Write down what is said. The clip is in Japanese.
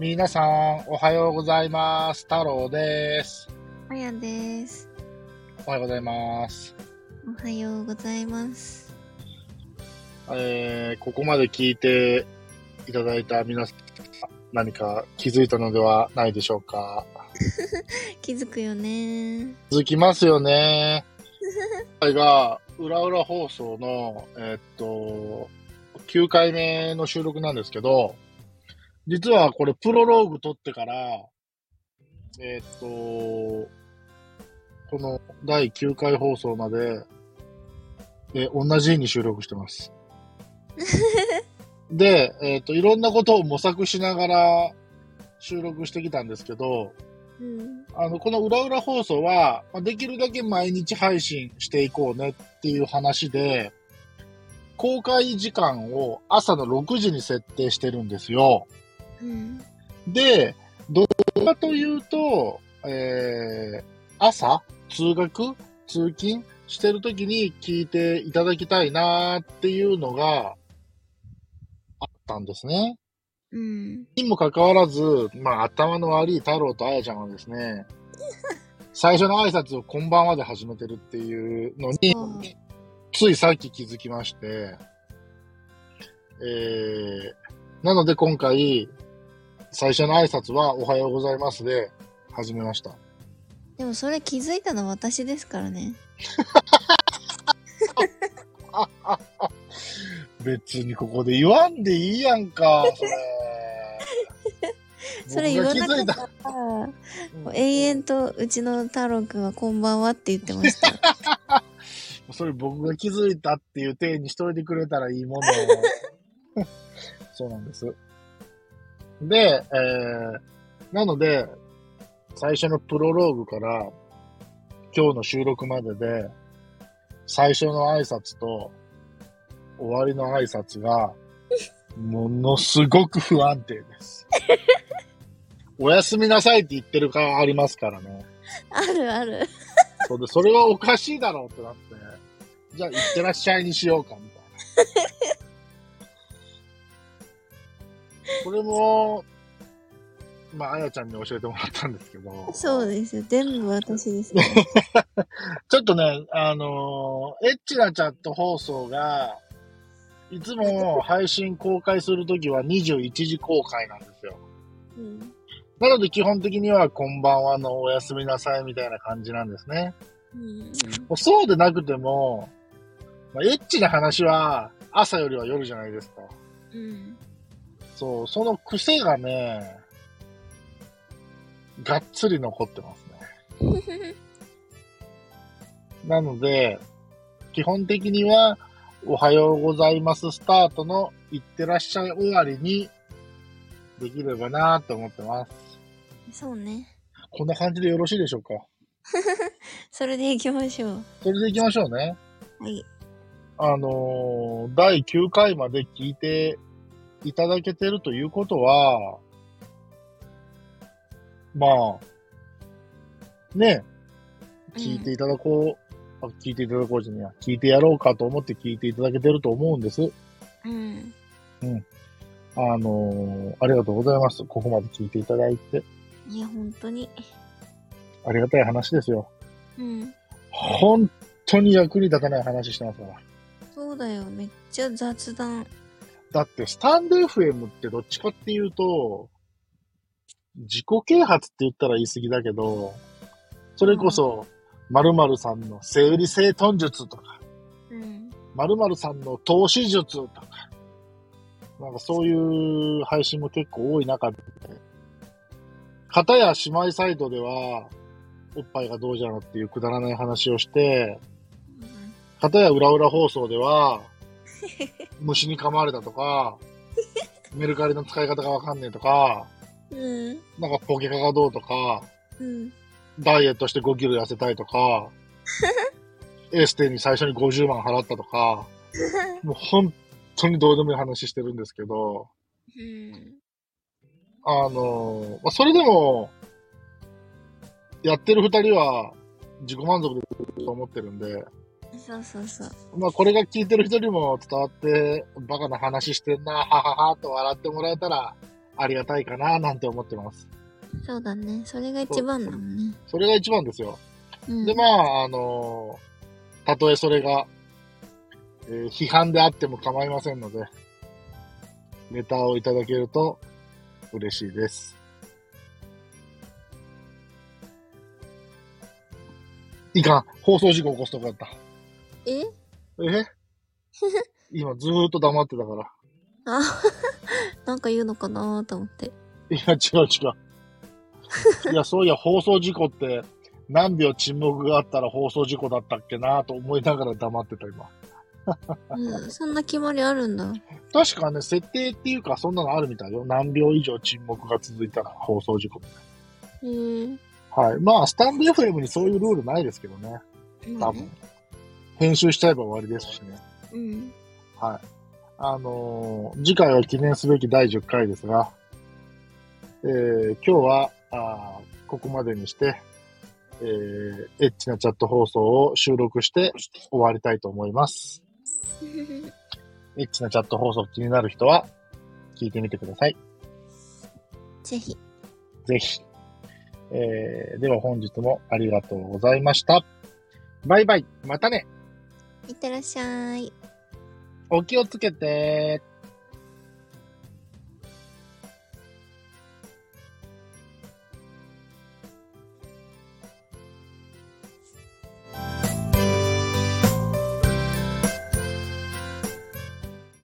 皆さん、おはようございます。太郎です。あやです。おはようございます。おはようございます。えー、ここまで聞いていただいた皆さん、何か気づいたのではないでしょうか？気づくよね。気づきますよね。これが、裏裏放送の、えーっと、9回目の収録なんですけど、実はこれプロローグ撮ってから、えーっと、この第9回放送まで、えー同じ日に収録してます。で、えーっと、いろんなことを模索しながら収録してきたんですけど、うん。あの、この裏裏放送は、まあできるだけ毎日配信していこうねっていう話で、公開時間を朝の6時に設定してるんですよ。うん。で、どうかというと、えー、朝、通学、通勤してる時に聞いていただきたいなーっていうのがあったんですね。うん。にもかかわらず、まあ、頭の悪い太郎とあやちゃんはですね、最初の挨拶をこんばんはで始めてるっていうのに、ついさっき気づきまして、えー、なので今回、最初の挨拶はおはようございますで始めました。でもそれ気づいたの私ですからね。別にここで言わんでいいやんか、それ。それ言わなかったら、うん永遠とうちの太郎くんはこんばんはって言ってました。それ僕が気づいたっていう体にしといてくれたらいいものを そうなんです。で、えー、なので、最初のプロローグから今日の収録までで、最初の挨拶と終わりの挨拶が、ものすごく不安定です。おやすみなさいって言ってるかありますからね。あるある。そうで、それはおかしいだろうってなって、じゃあ、行ってらっしゃいにしようか、みたいな。これも、まあ、あやちゃんに教えてもらったんですけど、そうですよ。全部私ですね。ちょっとね、あのーエッチなチャット放送が、いつも配信公開するときは21時公開なんですよ。うん。なので基本的にはこんばんはのおやすみなさいみたいな感じなんですね。うん。そうでなくても、まあ、エッチな話は朝よりは夜じゃないですか。うん。そう、その癖がね、がっつり残ってますね。なので、基本的には、おはようございますスタートのいってらっしゃい終わりにできればなと思ってます。そうね。こんな感じでよろしいでしょうか？それで行きましょう。それでいきましょうね。はい。あのー第9回まで聞いていただけてるということは、まあ、ね、聞いていただこう、あ聞いていただこうじゃねえや、聞いてやろうかと思って聞いていただけてると思うんです。うん。あのーありがとうございます。ここまで聞いていただいて。いや、本当に。ありがたい話ですよ。うん。本当に役に立たない話してますから。そうだよ。めっちゃ雑談。だって、スタンド FM ってどっちかっていうと、自己啓発って言ったら言い過ぎだけど、それこそ、〇〇さんの整理整頓術とか、うん。〇〇さんの投資術とか、なんかそういう配信も結構多い中で、片や姉妹サイトでは、おっぱいがどうじゃのっていうくだらない話をして、片や裏裏放送では、虫に噛まれたとか、メルカリの使い方がわかんねえとか、うん。なんかポケカがどうとか、うん。ダイエットして5キロ痩せたいとか、エステに最初に50万払ったとか、もう本当にどうでもいい話してるんですけど、うん。あの、まあ、それでも、やってる二人は自己満足でと思ってるんで、そうそうそう。まあこれが聞いてる人にも伝わって、バカな話してんな、はははと笑ってもらえたらありがたいかななんて思ってます。そうだね。それが一番だもんね。それが一番ですよ。うん。で、まあ、あのたとえそれが、えー批判であっても構いませんので、レターをいただけると嬉しいです。いかん。放送事故起こすとこやった。え？え？今ずーっと黙ってたから。あ、なんか言うのかなと思って。いや、違う違う。いや、そういや、放送事故って何秒沈黙があったら放送事故だったっけなと思いながら黙ってた今。うん、そんな決まりあるんだ。確かね、設定っていうかそんなのあるみたいよ。何秒以上沈黙が続いたら放送事故みたいへえ。な。はい。まあ、スタンド FM にそういうルールないですけどね。多分。編集しちゃえば終わりですしね。うん。はい。あのー次回は記念すべき第10回ですが、えー今日は、あーここまでにして、えーエッチなチャット放送を収録して終わりたいと思います。エッチなチャット放送気になる人は、聞いてみてください。ぜひ。ぜひ。えーでは本日もありがとうございました。バイバイ。またね。いってらっしゃい。お気をつけて